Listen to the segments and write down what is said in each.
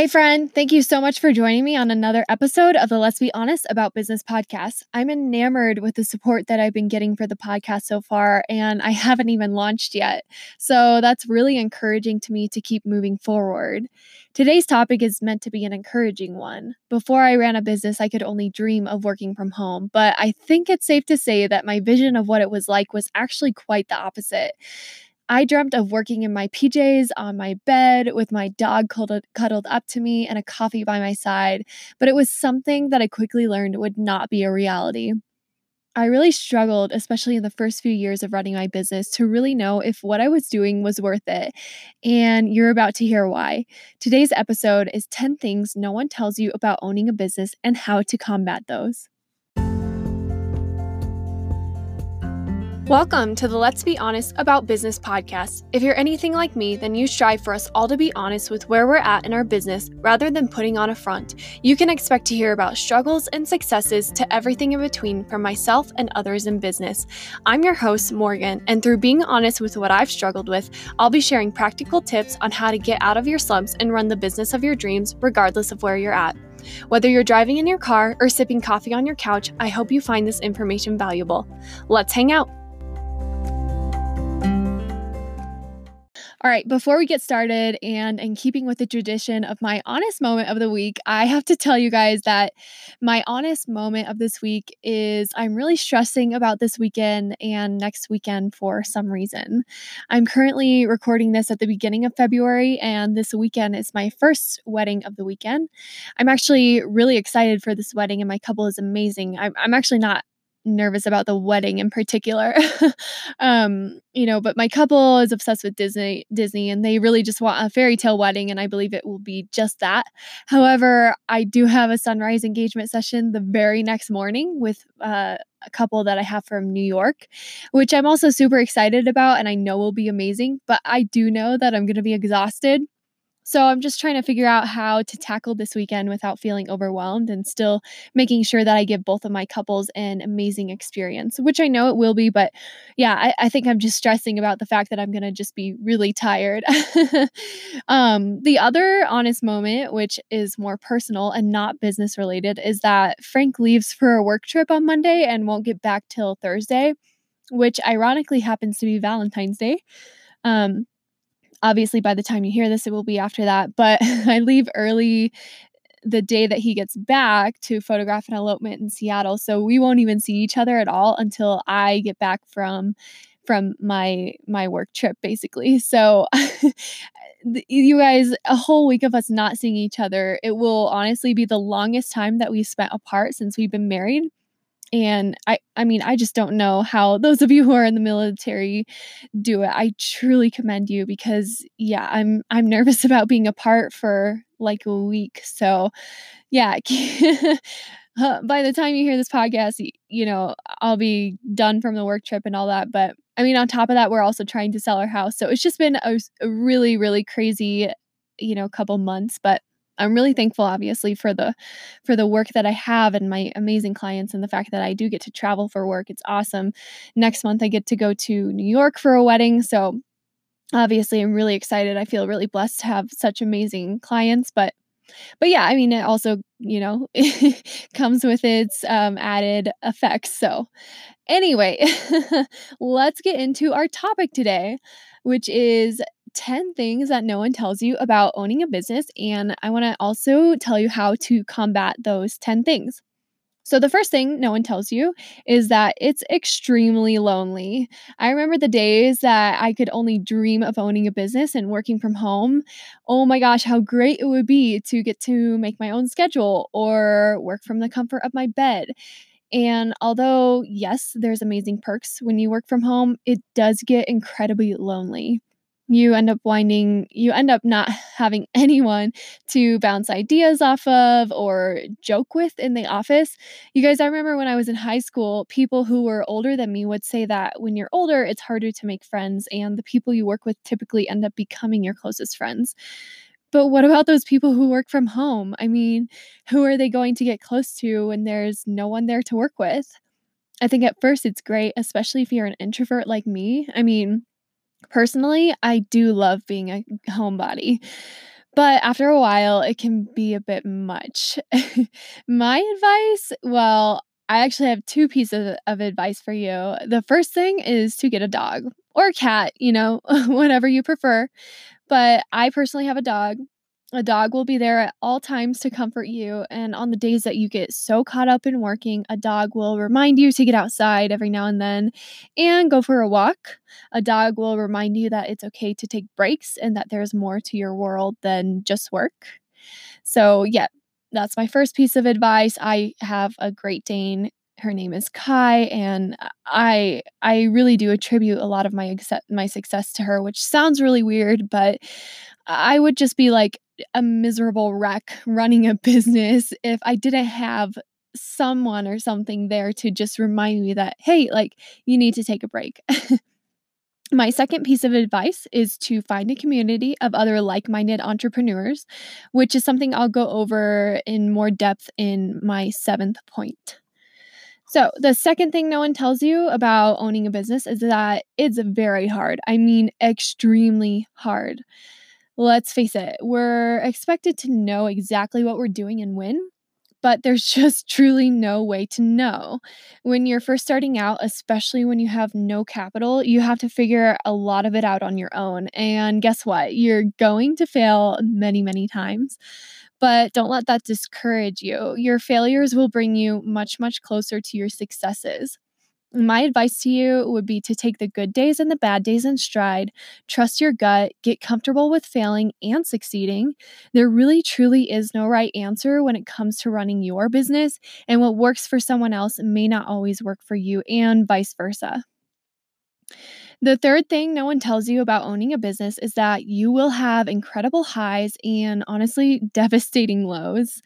Hey, friend. Thank you so much for joining me on another episode of the Let's Be Honest About Business podcast. I'm enamored with the support that I've been getting for the podcast so far, and I haven't even launched yet. So that's really encouraging to me to keep moving forward. Today's topic is meant to be an encouraging one. Before I ran a business, I could only dream of working from home, but I think it's safe to say that my vision of what it was like was actually quite the opposite. I dreamt of working in my PJs on my bed with my dog cuddled, up to me and a coffee by my side, but it was something that I quickly learned would not be a reality. I really struggled, especially in the first few years of running my business, to really know if what I was doing was worth it. And you're about to hear why. Today's episode is 10 things no one tells you about owning a business and how to combat those. Welcome to the Let's Be Honest About Business podcast. If you're anything like me, then you strive for us all to be honest with where we're at in our business rather than putting on a front. You can expect to hear about struggles and successes to everything in between from myself and others in business. I'm your host, Morgan, and through being honest with what I've struggled with, I'll be sharing practical tips on how to get out of your slumps and run the business of your dreams regardless of where you're at. Whether you're driving in your car or sipping coffee on your couch, I hope you find this information valuable. Let's hang out. All right, before we get started, and in keeping with the tradition of my honest moment of the week, I have to tell you guys that my honest moment of this week is I'm really stressing about this weekend and next weekend for some reason. I'm currently recording this at the beginning of February, and this weekend is my first wedding of the weekend. I'm actually really excited for this wedding, and my couple is amazing. I'm, I'm actually not nervous about the wedding in particular. um, you know, but my couple is obsessed with Disney Disney and they really just want a fairy tale wedding and I believe it will be just that. However, I do have a sunrise engagement session the very next morning with uh, a couple that I have from New York, which I'm also super excited about and I know will be amazing, but I do know that I'm going to be exhausted so I'm just trying to figure out how to tackle this weekend without feeling overwhelmed and still making sure that I give both of my couples an amazing experience, which I know it will be. But yeah, I, I think I'm just stressing about the fact that I'm going to just be really tired. um, the other honest moment, which is more personal and not business related, is that Frank leaves for a work trip on Monday and won't get back till Thursday, which ironically happens to be Valentine's Day. Um, obviously by the time you hear this it will be after that but i leave early the day that he gets back to photograph an elopement in Seattle so we won't even see each other at all until I get back from from my my work trip basically. So you guys a whole week of us not seeing each other it will honestly be the longest time that we've spent apart since we've been married and i i mean i just don't know how those of you who are in the military do it. I truly commend you because yeah i'm i'm nervous about being apart for like a week. So yeah by the time you hear this podcast you know i'll be done from the work trip and all that. But i mean on top of that we're also trying to sell our house. So it's just been a, a really really crazy you know couple months. But I'm really thankful obviously for the for the work that I have and my amazing clients and the fact that I do get to travel for work. It's awesome. Next month I get to go to New York for a wedding, so obviously I'm really excited. I feel really blessed to have such amazing clients, but but yeah, I mean, it also, you know, comes with its um, added effects. So, anyway, let's get into our topic today, which is 10 things that no one tells you about owning a business. And I want to also tell you how to combat those 10 things. So, the first thing no one tells you is that it's extremely lonely. I remember the days that I could only dream of owning a business and working from home. Oh my gosh, how great it would be to get to make my own schedule or work from the comfort of my bed. And although, yes, there's amazing perks when you work from home, it does get incredibly lonely you end up winding you end up not having anyone to bounce ideas off of or joke with in the office. You guys i remember when i was in high school people who were older than me would say that when you're older it's harder to make friends and the people you work with typically end up becoming your closest friends. But what about those people who work from home? I mean who are they going to get close to when there's no one there to work with? I think at first it's great especially if you're an introvert like me. I mean Personally, I do love being a homebody. But after a while, it can be a bit much. My advice, well, I actually have 2 pieces of advice for you. The first thing is to get a dog or a cat, you know, whatever you prefer. But I personally have a dog. A dog will be there at all times to comfort you, and on the days that you get so caught up in working, a dog will remind you to get outside every now and then and go for a walk. A dog will remind you that it's okay to take breaks and that there's more to your world than just work. So, yeah, that's my first piece of advice. I have a Great Dane. Her name is Kai, and I I really do attribute a lot of my my success to her, which sounds really weird, but I would just be like a miserable wreck running a business if I didn't have someone or something there to just remind me that, hey, like, you need to take a break. My second piece of advice is to find a community of other like minded entrepreneurs, which is something I'll go over in more depth in my seventh point. So, the second thing no one tells you about owning a business is that it's very hard. I mean, extremely hard. Let's face it, we're expected to know exactly what we're doing and when, but there's just truly no way to know. When you're first starting out, especially when you have no capital, you have to figure a lot of it out on your own. And guess what? You're going to fail many, many times. But don't let that discourage you. Your failures will bring you much, much closer to your successes. My advice to you would be to take the good days and the bad days in stride, trust your gut, get comfortable with failing and succeeding. There really truly is no right answer when it comes to running your business, and what works for someone else may not always work for you, and vice versa. The third thing no one tells you about owning a business is that you will have incredible highs and honestly devastating lows.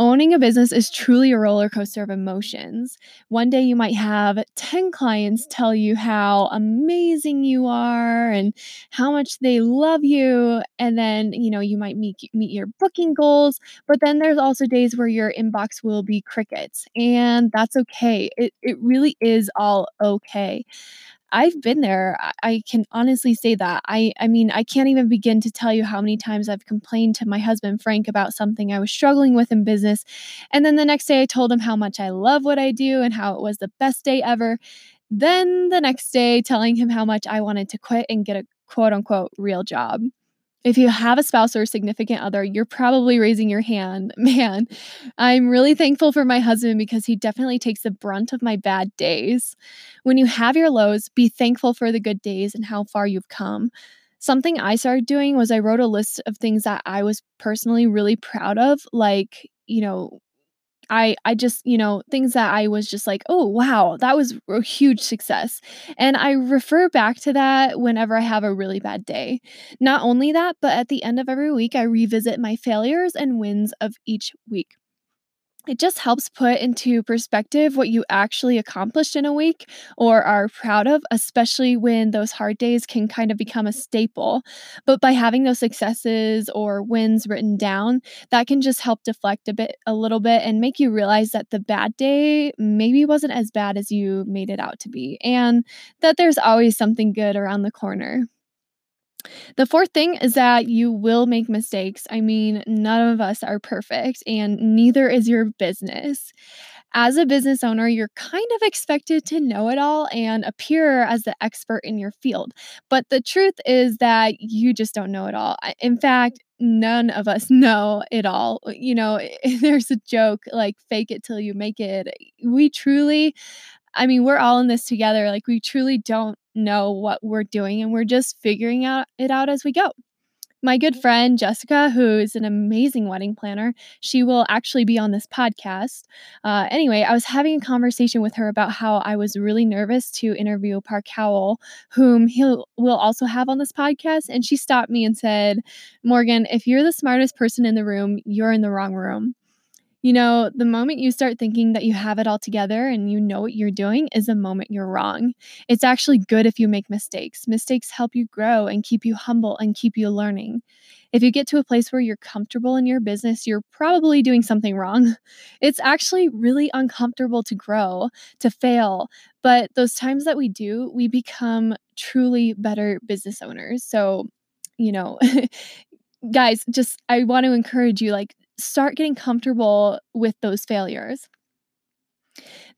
Owning a business is truly a roller coaster of emotions. One day you might have 10 clients tell you how amazing you are and how much they love you and then, you know, you might meet meet your booking goals, but then there's also days where your inbox will be crickets and that's okay. It it really is all okay. I've been there. I can honestly say that. I I mean, I can't even begin to tell you how many times I've complained to my husband Frank about something I was struggling with in business, and then the next day I told him how much I love what I do and how it was the best day ever. Then the next day telling him how much I wanted to quit and get a quote unquote real job. If you have a spouse or a significant other, you're probably raising your hand. Man, I'm really thankful for my husband because he definitely takes the brunt of my bad days. When you have your lows, be thankful for the good days and how far you've come. Something I started doing was I wrote a list of things that I was personally really proud of, like, you know, I I just, you know, things that I was just like, "Oh, wow, that was a huge success." And I refer back to that whenever I have a really bad day. Not only that, but at the end of every week, I revisit my failures and wins of each week. It just helps put into perspective what you actually accomplished in a week or are proud of, especially when those hard days can kind of become a staple. But by having those successes or wins written down, that can just help deflect a bit, a little bit, and make you realize that the bad day maybe wasn't as bad as you made it out to be, and that there's always something good around the corner. The fourth thing is that you will make mistakes. I mean, none of us are perfect, and neither is your business. As a business owner, you're kind of expected to know it all and appear as the expert in your field. But the truth is that you just don't know it all. In fact, none of us know it all. You know, there's a joke like fake it till you make it. We truly I mean, we're all in this together. Like, we truly don't know what we're doing and we're just figuring out it out as we go. My good friend Jessica, who is an amazing wedding planner, she will actually be on this podcast. Uh, anyway, I was having a conversation with her about how I was really nervous to interview Park Howell, whom he will also have on this podcast. And she stopped me and said, Morgan, if you're the smartest person in the room, you're in the wrong room. You know, the moment you start thinking that you have it all together and you know what you're doing is the moment you're wrong. It's actually good if you make mistakes. Mistakes help you grow and keep you humble and keep you learning. If you get to a place where you're comfortable in your business, you're probably doing something wrong. It's actually really uncomfortable to grow, to fail, but those times that we do, we become truly better business owners. So, you know, guys, just I want to encourage you like start getting comfortable with those failures.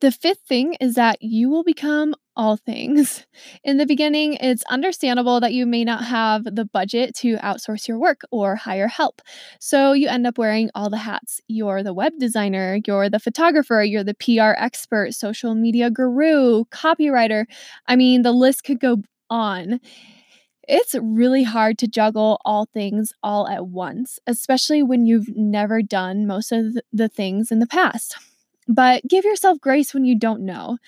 The fifth thing is that you will become all things. In the beginning, it's understandable that you may not have the budget to outsource your work or hire help. So you end up wearing all the hats. You're the web designer, you're the photographer, you're the PR expert, social media guru, copywriter. I mean, the list could go on. It's really hard to juggle all things all at once, especially when you've never done most of the things in the past. But give yourself grace when you don't know.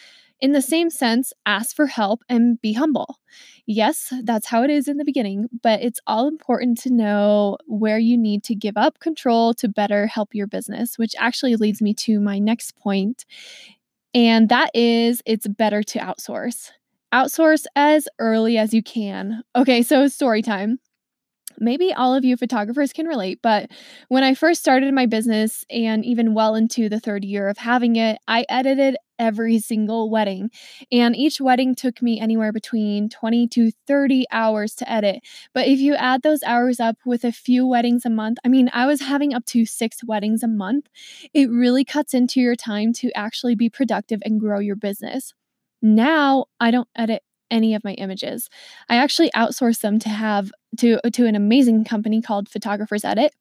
In the same sense, ask for help and be humble. Yes, that's how it is in the beginning, but it's all important to know where you need to give up control to better help your business, which actually leads me to my next point, And that is it's better to outsource. Outsource as early as you can. Okay, so story time maybe all of you photographers can relate, but when I first started my business and even well into the third year of having it, I edited every single wedding. And each wedding took me anywhere between 20 to 30 hours to edit. But if you add those hours up with a few weddings a month, I mean, I was having up to six weddings a month. It really cuts into your time to actually be productive and grow your business. Now I don't edit any of my images. I actually outsource them to have to to an amazing company called Photographers Edit.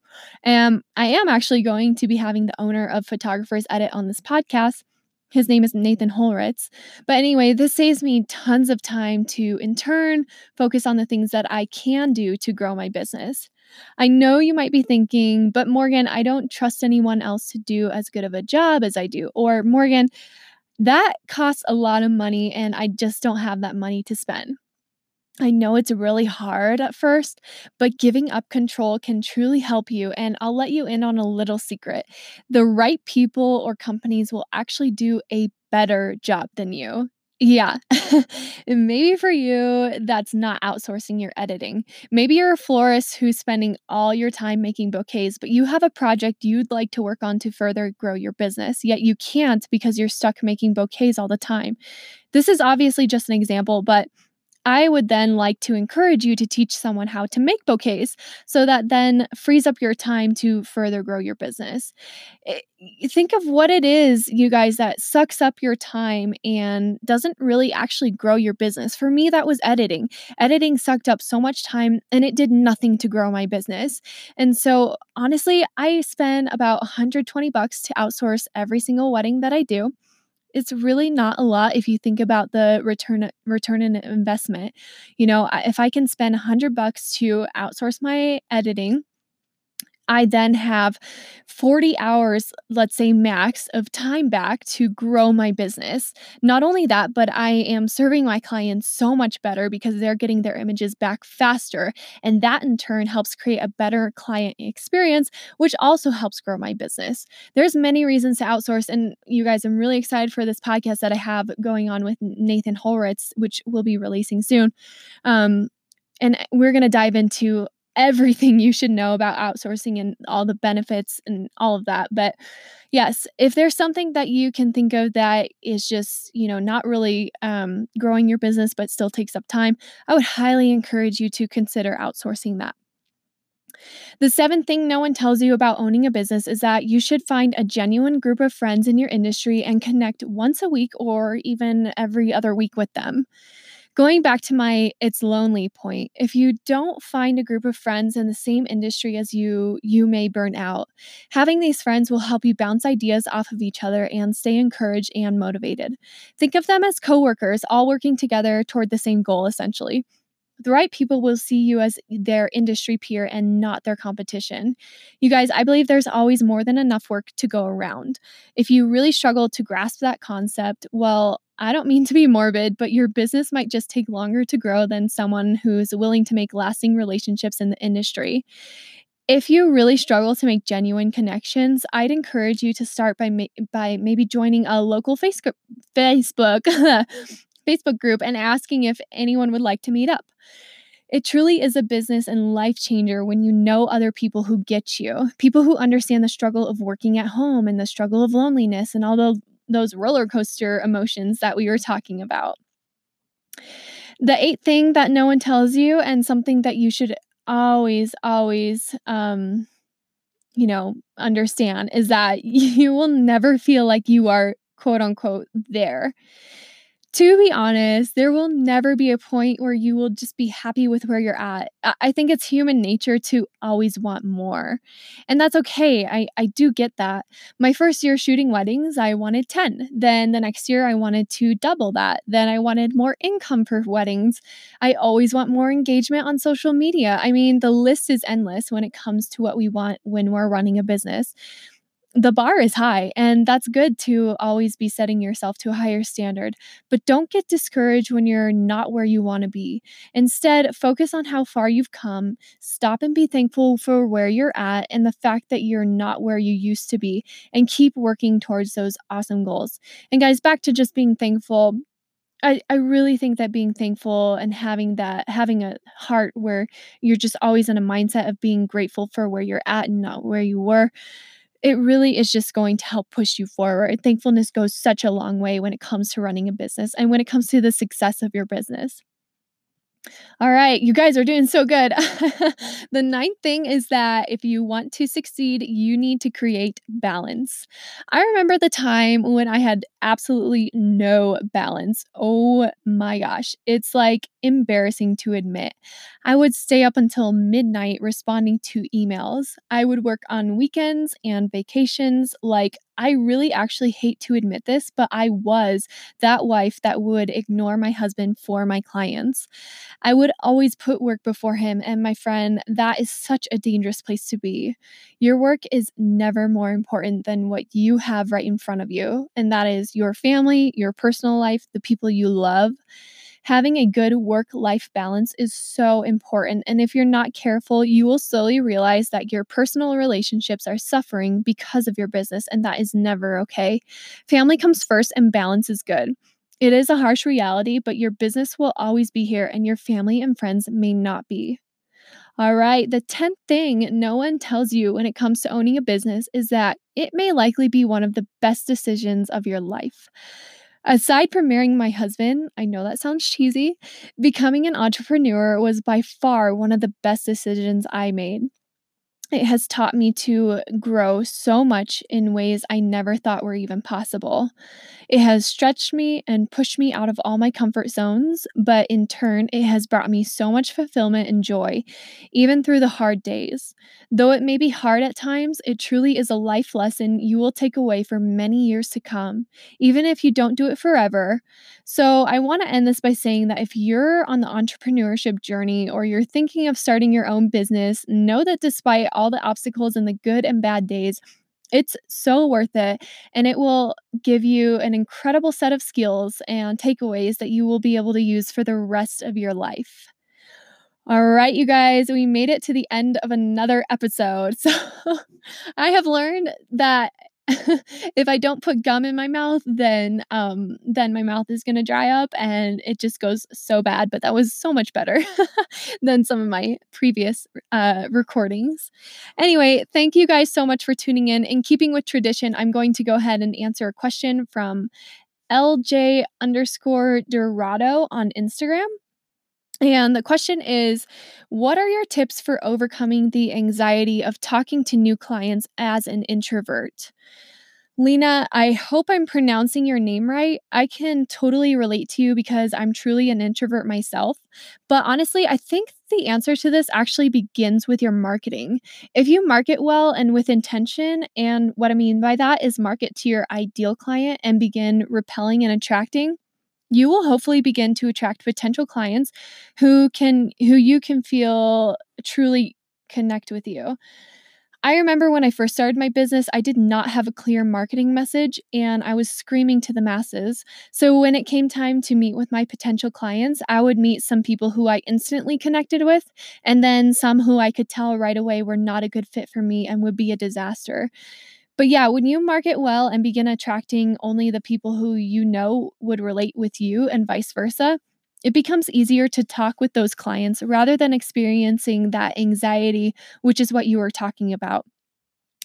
And I am actually going to be having the owner of Photographers Edit on this podcast. His name is Nathan Holritz. But anyway, this saves me tons of time to in turn focus on the things that I can do to grow my business. I know you might be thinking, but Morgan, I don't trust anyone else to do as good of a job as I do. Or Morgan, that costs a lot of money and I just don't have that money to spend. I know it's really hard at first, but giving up control can truly help you. And I'll let you in on a little secret. The right people or companies will actually do a better job than you. Yeah. Maybe for you, that's not outsourcing your editing. Maybe you're a florist who's spending all your time making bouquets, but you have a project you'd like to work on to further grow your business, yet you can't because you're stuck making bouquets all the time. This is obviously just an example, but I would then like to encourage you to teach someone how to make bouquets so that then frees up your time to further grow your business. Eh, think of what it is, you guys, that sucks up your time and doesn't really actually grow your business. For me, that was editing. Editing sucked up so much time and it did nothing to grow my business. And so, honestly, I spend about 120 bucks to outsource every single wedding that I do it's really not a lot if you think about the return return in investment. You know, if I can spend 100 bucks to outsource my editing I then have 40 hours, let's say max, of time back to grow my business. Not only that, but I am serving my clients so much better because they're getting their images back faster. And that in turn helps create a better client experience, which also helps grow my business. There's many reasons to outsource. And you guys, I'm really excited for this podcast that I have going on with Nathan Holritz, which will be releasing soon. Um, and we're going to dive into everything you should know about outsourcing and all the benefits and all of that. But yes, if there's something that you can think of that is just, you know, not really um, growing your business but still takes up time, I would highly encourage you to consider outsourcing that. The seventh thing no one tells you about owning a business is that you should find a genuine group of friends in your industry and connect once a week or even every other week with them going back to my it's lonely point, if you don't find a group of friends in the same industry as you, you may burn out. Having these friends will help you bounce ideas off of each other and stay encouraged and motivated. Think of them as coworkers, all working together toward the same goal, essentially. The right people will see you as their industry peer and not their competition. You guys, I believe there's always more than enough work to go around. If you really struggle to grasp that concept, well, I don't mean to be morbid, but your business might just take longer to grow than someone who's willing to make lasting relationships in the industry. If you really struggle to make genuine connections, I'd encourage you to start by ma- by maybe joining a local Facebook Facebook Facebook group and asking if anyone would like to meet up. It truly is a business and life changer when you know other people who get you, people who understand the struggle of working at home and the struggle of loneliness and all the those roller coaster emotions that we were talking about. The eighth thing that no one tells you, and something that you should always, always, um, you know, understand is that you will never feel like you are quote unquote there. To be honest, there will never be a point where you will just be happy with where you're at. I think it's human nature to always want more, and that's okay. I I do get that. My first year shooting weddings, I wanted 10. Then the next year, I wanted to double that. Then I wanted more income for weddings. I always want more engagement on social media. I mean, the list is endless when it comes to what we want when we're running a business the bar is high and that's good to always be setting yourself to a higher standard but don't get discouraged when you're not where you want to be. Instead focus on how far you've come stop and be thankful for where you're at and the fact that you're not where you used to be and keep working towards those awesome goals. And guys back to just being thankful I, I really think that being thankful and having that having a heart where you're just always in a mindset of being grateful for where you're at and not where you were it really is just going to help push you forward. Thankfulness goes such a long way when it comes to running a business and when it comes to the success of your business. All right, you guys are doing so good. the ninth thing is that if you want to succeed, you need to create balance. I remember the time when I had absolutely no balance. Oh my gosh, it's like embarrassing to admit. I would stay up until midnight responding to emails. I would work on weekends and vacations. Like, I really actually hate to admit this, but I was that wife that would ignore my husband for my clients. I would always put work before him, and my friend, that is such a dangerous place to be. Your work is never more important than what you have right in front of you, and that is your family, your personal life, the people you love. Having a good work life balance is so important. And if you're not careful, you will slowly realize that your personal relationships are suffering because of your business, and that is never okay. Family comes first, and balance is good. It is a harsh reality, but your business will always be here, and your family and friends may not be. All right, the 10th thing no one tells you when it comes to owning a business is that it may likely be one of the best decisions of your life. Aside from marrying my husband, I know that sounds cheesy, becoming an entrepreneur was by far one of the best decisions I made. It has taught me to grow so much in ways I never thought were even possible. It has stretched me and pushed me out of all my comfort zones, but in turn, it has brought me so much fulfillment and joy, even through the hard days. Though it may be hard at times, it truly is a life lesson you will take away for many years to come, even if you don't do it forever. So, I want to end this by saying that if you're on the entrepreneurship journey or you're thinking of starting your own business, know that despite all the obstacles and the good and bad days, it's so worth it. And it will give you an incredible set of skills and takeaways that you will be able to use for the rest of your life. All right, you guys, we made it to the end of another episode. So I have learned that if I don't put gum in my mouth, then um then my mouth is to dry up and it just goes so bad, but that was so much better than some of my previous uh recordings. Anyway, thank you guys so much for tuning in. In keeping with tradition, I'm going to go ahead and answer a question from LJ underscore Dorado on Instagram. And the question is What are your tips for overcoming the anxiety of talking to new clients as an introvert? Lena, I hope I'm pronouncing your name right. I can totally relate to you because I'm truly an introvert myself. But honestly, I think the answer to this actually begins with your marketing. If you market well and with intention, and what I mean by that is market to your ideal client and begin repelling and attracting, you will hopefully begin to attract potential clients who can who you can feel truly connect with you. I remember when I first started my business, I did not have a clear marketing message and I was screaming to the masses. So when it came time to meet with my potential clients, I would meet some people who I instantly connected with and then some who I could tell right away were not a good fit for me and would be a disaster. But yeah, when you market well and begin attracting only the people who you know would relate with you and vice versa, it becomes easier to talk with those clients rather than experiencing that anxiety, which is what you were talking about.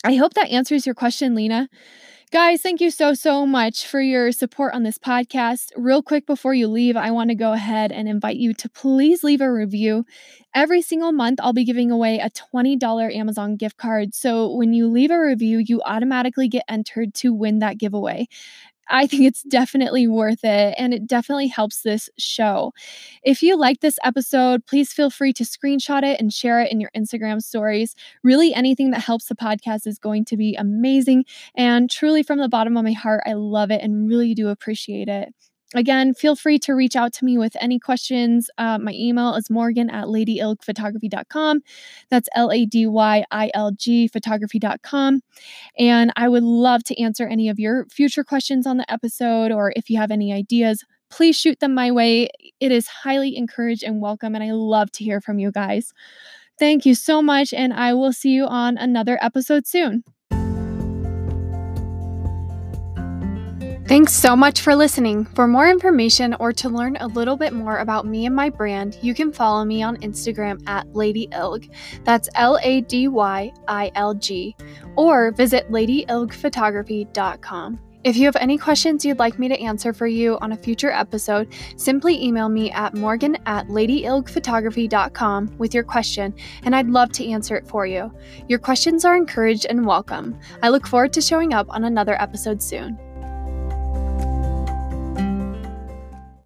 I hope that answers your question, Lena. Guys, thank you so, so much for your support on this podcast. Real quick before you leave, I want to go ahead and invite you to please leave a review. Every single month, I'll be giving away a $20 Amazon gift card. So when you leave a review, you automatically get entered to win that giveaway. I think it's definitely worth it and it definitely helps this show. If you like this episode, please feel free to screenshot it and share it in your Instagram stories. Really, anything that helps the podcast is going to be amazing. And truly, from the bottom of my heart, I love it and really do appreciate it. Again, feel free to reach out to me with any questions. Uh, my email is morgan at ladyilgphotography.com. That's L A D Y I L G photography.com. And I would love to answer any of your future questions on the episode, or if you have any ideas, please shoot them my way. It is highly encouraged and welcome, and I love to hear from you guys. Thank you so much, and I will see you on another episode soon. Thanks so much for listening. For more information or to learn a little bit more about me and my brand, you can follow me on Instagram at Lady Ilg. That's L A D Y I L G. Or visit ladyilgphotography.com. If you have any questions you'd like me to answer for you on a future episode, simply email me at morgan at ladyilgphotography.com with your question, and I'd love to answer it for you. Your questions are encouraged and welcome. I look forward to showing up on another episode soon.